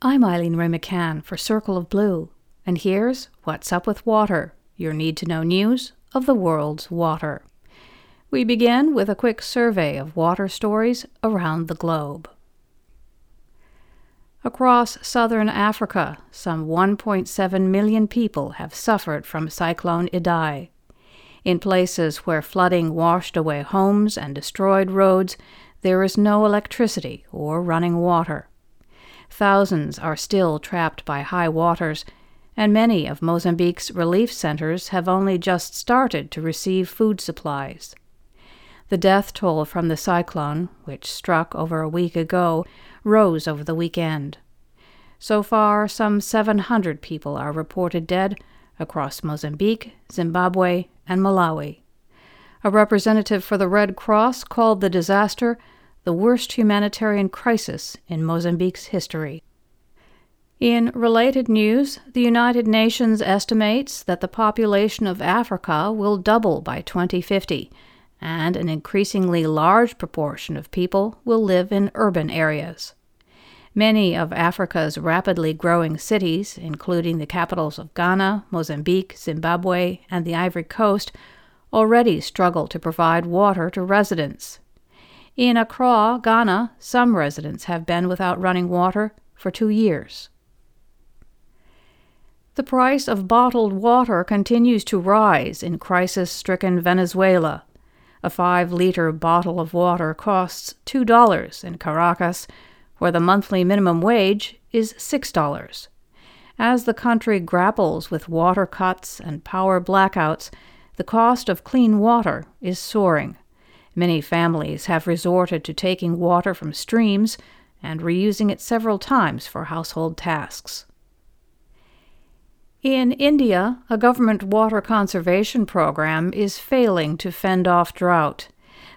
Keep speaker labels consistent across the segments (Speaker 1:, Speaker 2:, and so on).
Speaker 1: I'm Eileen Wray-McCann for Circle of Blue, and here's What's Up with Water, your need to know news of the world's water. We begin with a quick survey of water stories around the globe. Across southern Africa, some 1.7 million people have suffered from Cyclone Idai. In places where flooding washed away homes and destroyed roads, there is no electricity or running water. Thousands are still trapped by high waters, and many of Mozambique's relief centers have only just started to receive food supplies. The death toll from the cyclone, which struck over a week ago, rose over the weekend. So far, some 700 people are reported dead across Mozambique, Zimbabwe, and Malawi. A representative for the Red Cross called the disaster the worst humanitarian crisis in Mozambique's history. In related news, the United Nations estimates that the population of Africa will double by 2050, and an increasingly large proportion of people will live in urban areas. Many of Africa's rapidly growing cities, including the capitals of Ghana, Mozambique, Zimbabwe, and the Ivory Coast, already struggle to provide water to residents. In Accra, Ghana, some residents have been without running water for two years. The price of bottled water continues to rise in crisis stricken Venezuela. A five liter bottle of water costs $2 in Caracas, where the monthly minimum wage is $6. As the country grapples with water cuts and power blackouts, the cost of clean water is soaring. Many families have resorted to taking water from streams and reusing it several times for household tasks. In India, a government water conservation program is failing to fend off drought.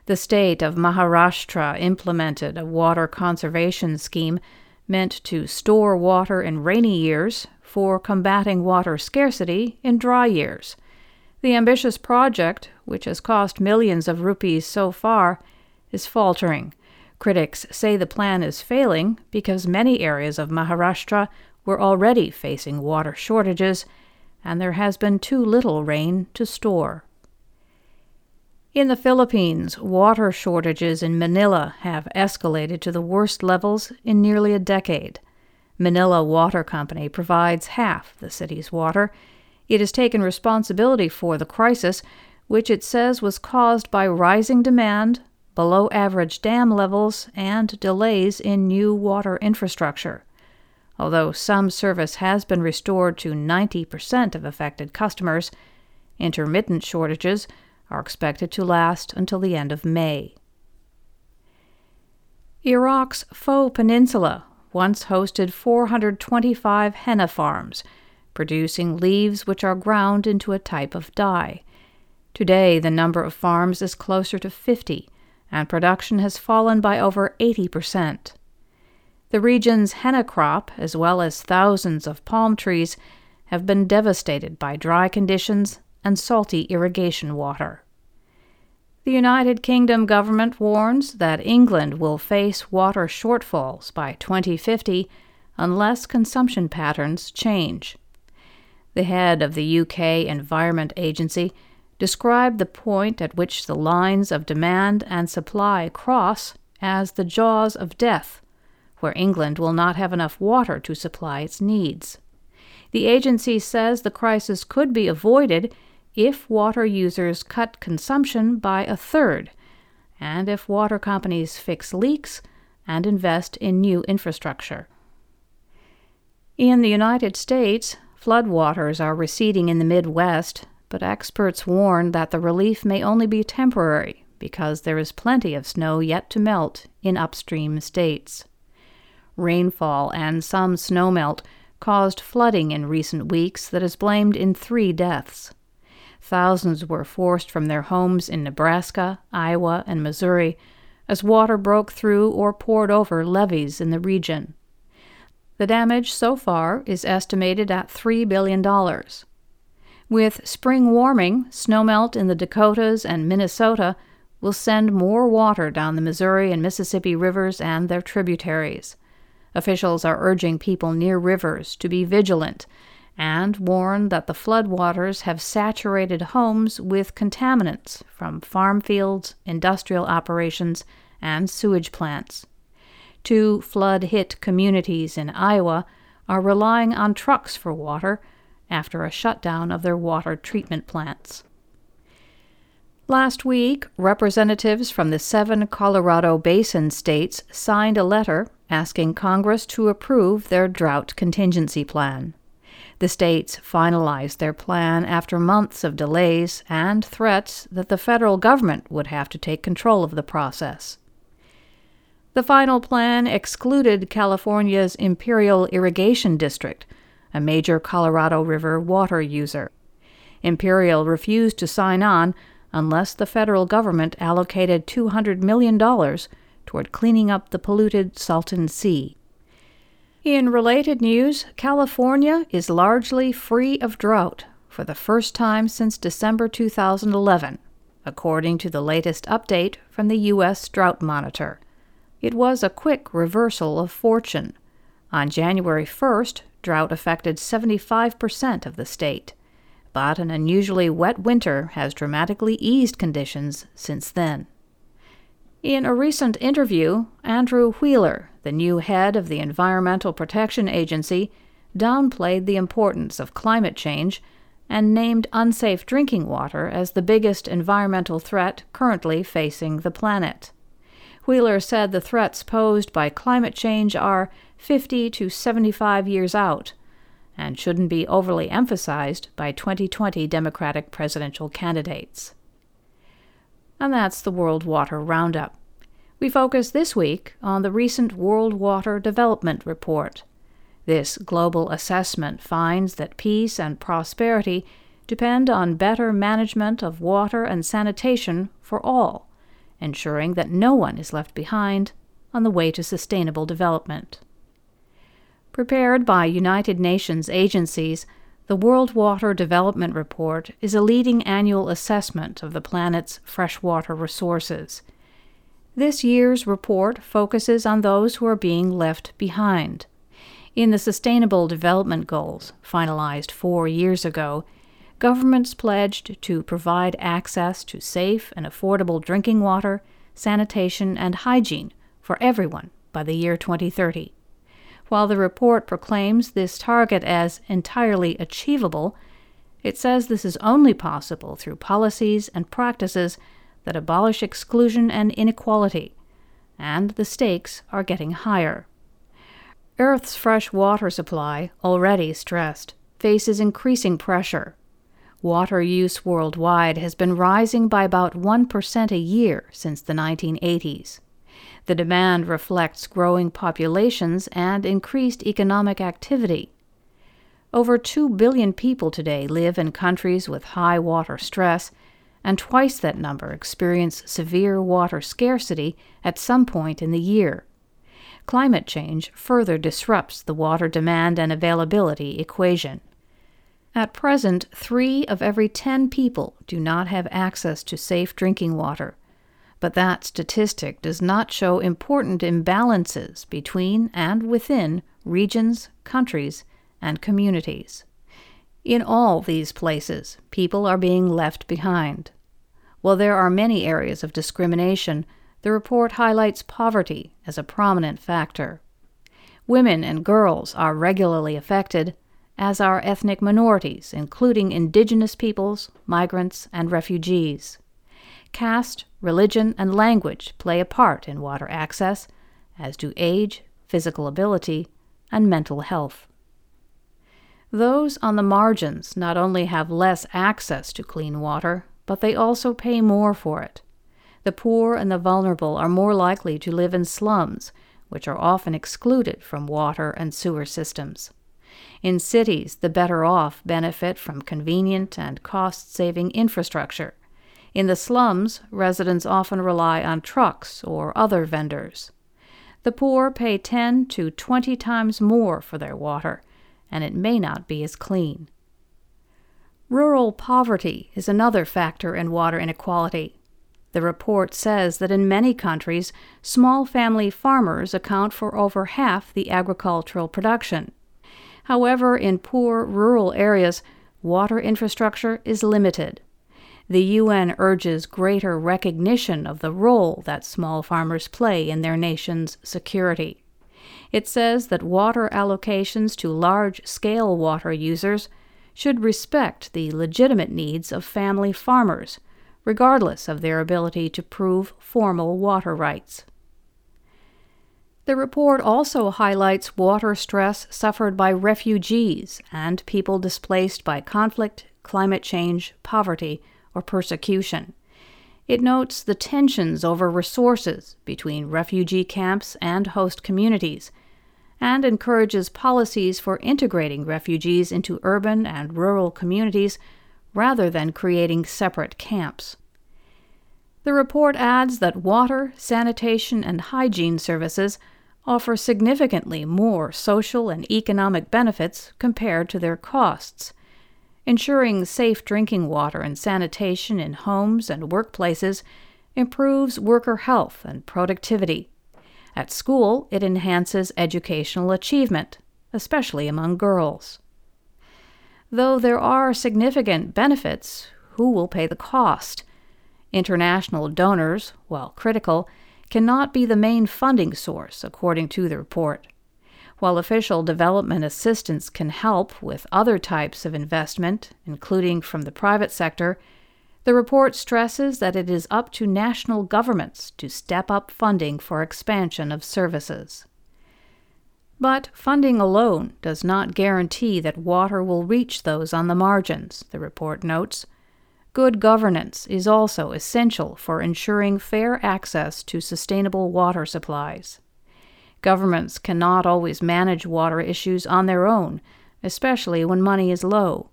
Speaker 1: The state of Maharashtra implemented a water conservation scheme meant to store water in rainy years for combating water scarcity in dry years. The ambitious project, which has cost millions of rupees so far, is faltering. Critics say the plan is failing because many areas of Maharashtra were already facing water shortages, and there has been too little rain to store. In the Philippines, water shortages in Manila have escalated to the worst levels in nearly a decade. Manila Water Company provides half the city's water it has taken responsibility for the crisis, which it says was caused by rising demand, below average dam levels, and delays in new water infrastructure. Although some service has been restored to 90% of affected customers, intermittent shortages are expected to last until the end of May. Iraq's Faw Peninsula once hosted 425 henna farms producing leaves which are ground into a type of dye. Today, the number of farms is closer to 50, and production has fallen by over 80%. The region's henna crop, as well as thousands of palm trees, have been devastated by dry conditions and salty irrigation water. The United Kingdom government warns that England will face water shortfalls by 2050 unless consumption patterns change the head of the UK Environment Agency, described the point at which the lines of demand and supply cross as the jaws of death, where England will not have enough water to supply its needs. The agency says the crisis could be avoided if water users cut consumption by a third, and if water companies fix leaks and invest in new infrastructure. In the United States, Floodwaters are receding in the Midwest, but experts warn that the relief may only be temporary because there is plenty of snow yet to melt in upstream states. Rainfall and some snowmelt caused flooding in recent weeks that is blamed in three deaths. Thousands were forced from their homes in Nebraska, Iowa, and Missouri as water broke through or poured over levees in the region. The damage so far is estimated at $3 billion. With spring warming, snowmelt in the Dakotas and Minnesota will send more water down the Missouri and Mississippi rivers and their tributaries. Officials are urging people near rivers to be vigilant and warn that the floodwaters have saturated homes with contaminants from farm fields, industrial operations, and sewage plants. Two flood hit communities in Iowa are relying on trucks for water after a shutdown of their water treatment plants. Last week, representatives from the seven Colorado Basin states signed a letter asking Congress to approve their drought contingency plan. The states finalized their plan after months of delays and threats that the federal government would have to take control of the process. The final plan excluded California's Imperial Irrigation District, a major Colorado River water user. Imperial refused to sign on unless the federal government allocated $200 million toward cleaning up the polluted Salton Sea. In related news, California is largely free of drought for the first time since December 2011, according to the latest update from the U.S. Drought Monitor. It was a quick reversal of fortune. On January 1st, drought affected 75% of the state but an unusually wet winter has dramatically eased conditions since then. In a recent interview, Andrew Wheeler, the new head of the Environmental Protection Agency, downplayed the importance of climate change and named unsafe drinking water as the biggest environmental threat currently facing the planet. Wheeler said the threats posed by climate change are 50 to 75 years out and shouldn't be overly emphasized by 2020 Democratic presidential candidates. And that's the World Water Roundup. We focus this week on the recent World Water Development Report. This global assessment finds that peace and prosperity depend on better management of water and sanitation for all, ensuring that no one is left behind on the way to sustainable development. Prepared by United Nations agencies, the World Water Development Report is a leading annual assessment of the planet's freshwater resources. This year's report focuses on those who are being left behind. In the Sustainable Development Goals, finalized four years ago, governments pledged to provide access to safe and affordable drinking water, sanitation, and hygiene for everyone by the year 2030. While the report proclaims this target as entirely achievable, it says this is only possible through policies and practices that abolish exclusion and inequality, and the stakes are getting higher. Earth's fresh water supply, already stressed, faces increasing pressure. Water use worldwide has been rising by about 1% a year since the 1980s. The demand reflects growing populations and increased economic activity. Over 2 billion people today live in countries with high water stress, and twice that number experience severe water scarcity at some point in the year. Climate change further disrupts the water demand and availability equation. At present, three of every ten people do not have access to safe drinking water, but that statistic does not show important imbalances between and within regions, countries, and communities. In all these places, people are being left behind. While there are many areas of discrimination, the report highlights poverty as a prominent factor. Women and girls are regularly affected, as are ethnic minorities, including indigenous peoples, migrants, and refugees. Caste, religion, and language play a part in water access, as do age, physical ability, and mental health. Those on the margins not only have less access to clean water, but they also pay more for it. The poor and the vulnerable are more likely to live in slums, which are often excluded from water and sewer systems. In cities, the better off benefit from convenient and cost saving infrastructure, in the slums, residents often rely on trucks or other vendors. The poor pay 10 to 20 times more for their water, and it may not be as clean. Rural poverty is another factor in water inequality. The report says that in many countries, small family farmers account for over half the agricultural production. However, in poor rural areas, water infrastructure is limited. The UN urges greater recognition of the role that small farmers play in their nation's security. It says that water allocations to large scale water users should respect the legitimate needs of family farmers, regardless of their ability to prove formal water rights. The report also highlights water stress suffered by refugees and people displaced by conflict, climate change, poverty, or persecution. It notes the tensions over resources between refugee camps and host communities, and encourages policies for integrating refugees into urban and rural communities rather than creating separate camps. The report adds that water, sanitation, and hygiene services offer significantly more social and economic benefits compared to their costs. Ensuring safe drinking water and sanitation in homes and workplaces improves worker health and productivity. At school, it enhances educational achievement, especially among girls. Though there are significant benefits, who will pay the cost? International donors, while critical, cannot be the main funding source, according to the report. While official development assistance can help with other types of investment, including from the private sector, the report stresses that it is up to national governments to step up funding for expansion of services. But funding alone does not guarantee that water will reach those on the margins, the report notes. Good governance is also essential for ensuring fair access to sustainable water supplies. Governments cannot always manage water issues on their own, especially when money is low.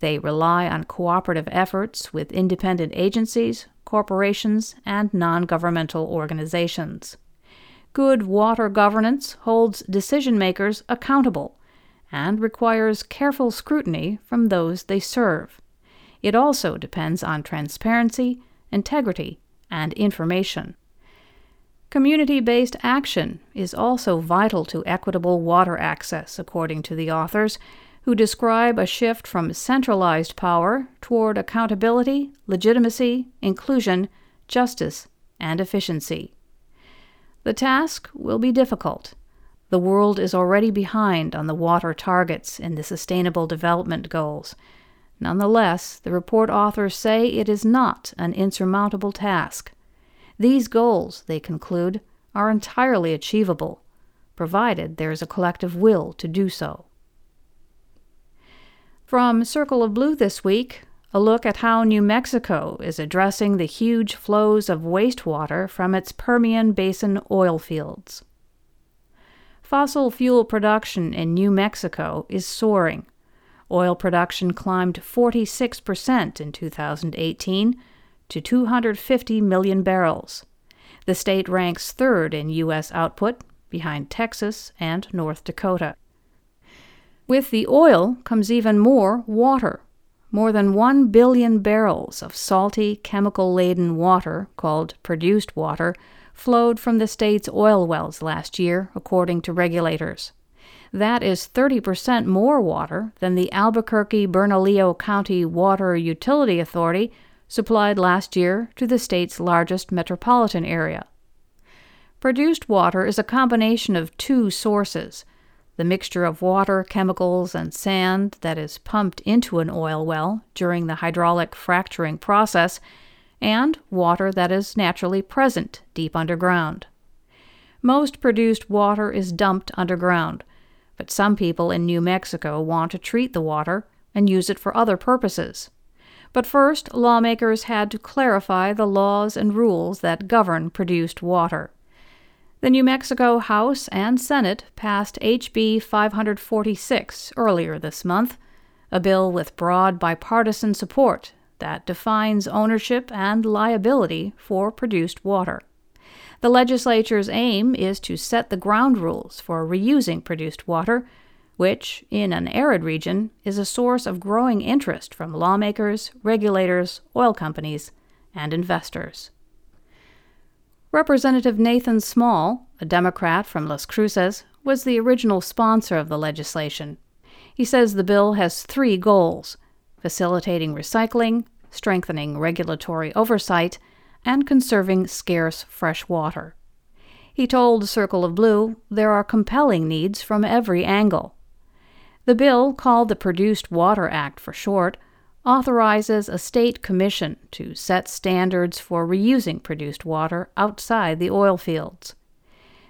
Speaker 1: They rely on cooperative efforts with independent agencies, corporations, and non governmental organizations. Good water governance holds decision makers accountable and requires careful scrutiny from those they serve. It also depends on transparency, integrity, and information. Community based action is also vital to equitable water access, according to the authors, who describe a shift from centralized power toward accountability, legitimacy, inclusion, justice, and efficiency. The task will be difficult. The world is already behind on the water targets in the Sustainable Development Goals Nonetheless, the report authors say it is not an insurmountable task. These goals, they conclude, are entirely achievable, provided there is a collective will to do so. From Circle of Blue this week, a look at how New Mexico is addressing the huge flows of wastewater from its Permian Basin oil fields. Fossil fuel production in New Mexico is soaring Oil production climbed 46% in 2018 to 250 million barrels. The state ranks third in U.S. output, behind Texas and North Dakota. With the oil comes even more water. More than 1 billion barrels of salty, chemical laden water, called produced water, flowed from the state's oil wells last year, according to regulators. That is 30% more water than the Albuquerque Bernalillo County Water Utility Authority supplied last year to the state's largest metropolitan area. Produced water is a combination of two sources the mixture of water, chemicals, and sand that is pumped into an oil well during the hydraulic fracturing process, and water that is naturally present deep underground. Most produced water is dumped underground, but some people in New Mexico want to treat the water and use it for other purposes. But first, lawmakers had to clarify the laws and rules that govern produced water. The New Mexico House and Senate passed HB 546 earlier this month, a bill with broad bipartisan support that defines ownership and liability for produced water. The legislature's aim is to set the ground rules for reusing produced water, which, in an arid region, is a source of growing interest from lawmakers, regulators, oil companies, and investors. Representative Nathan Small, a Democrat from Las Cruces, was the original sponsor of the legislation. He says the bill has three goals facilitating recycling, strengthening regulatory oversight, and conserving scarce fresh water. He told Circle of Blue there are compelling needs from every angle. The bill, called the Produced Water Act for short, authorizes a state commission to set standards for reusing produced water outside the oil fields.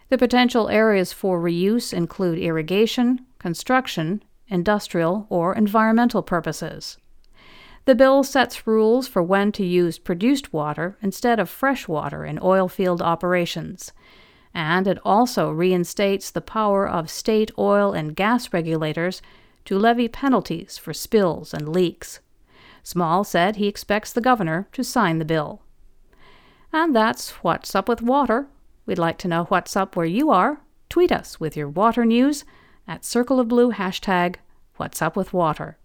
Speaker 1: The potential areas for reuse include irrigation, construction, industrial, or environmental purposes. The bill sets rules for when to use produced water instead of fresh water in oil field operations, and it also reinstates the power of state oil and gas regulators to levy penalties for spills and leaks. Small said he expects the governor to sign the bill. And that's What's Up with Water. We'd like to know what's up where you are. Tweet us with your water news at Circle of Blue hashtag What's Up with Water.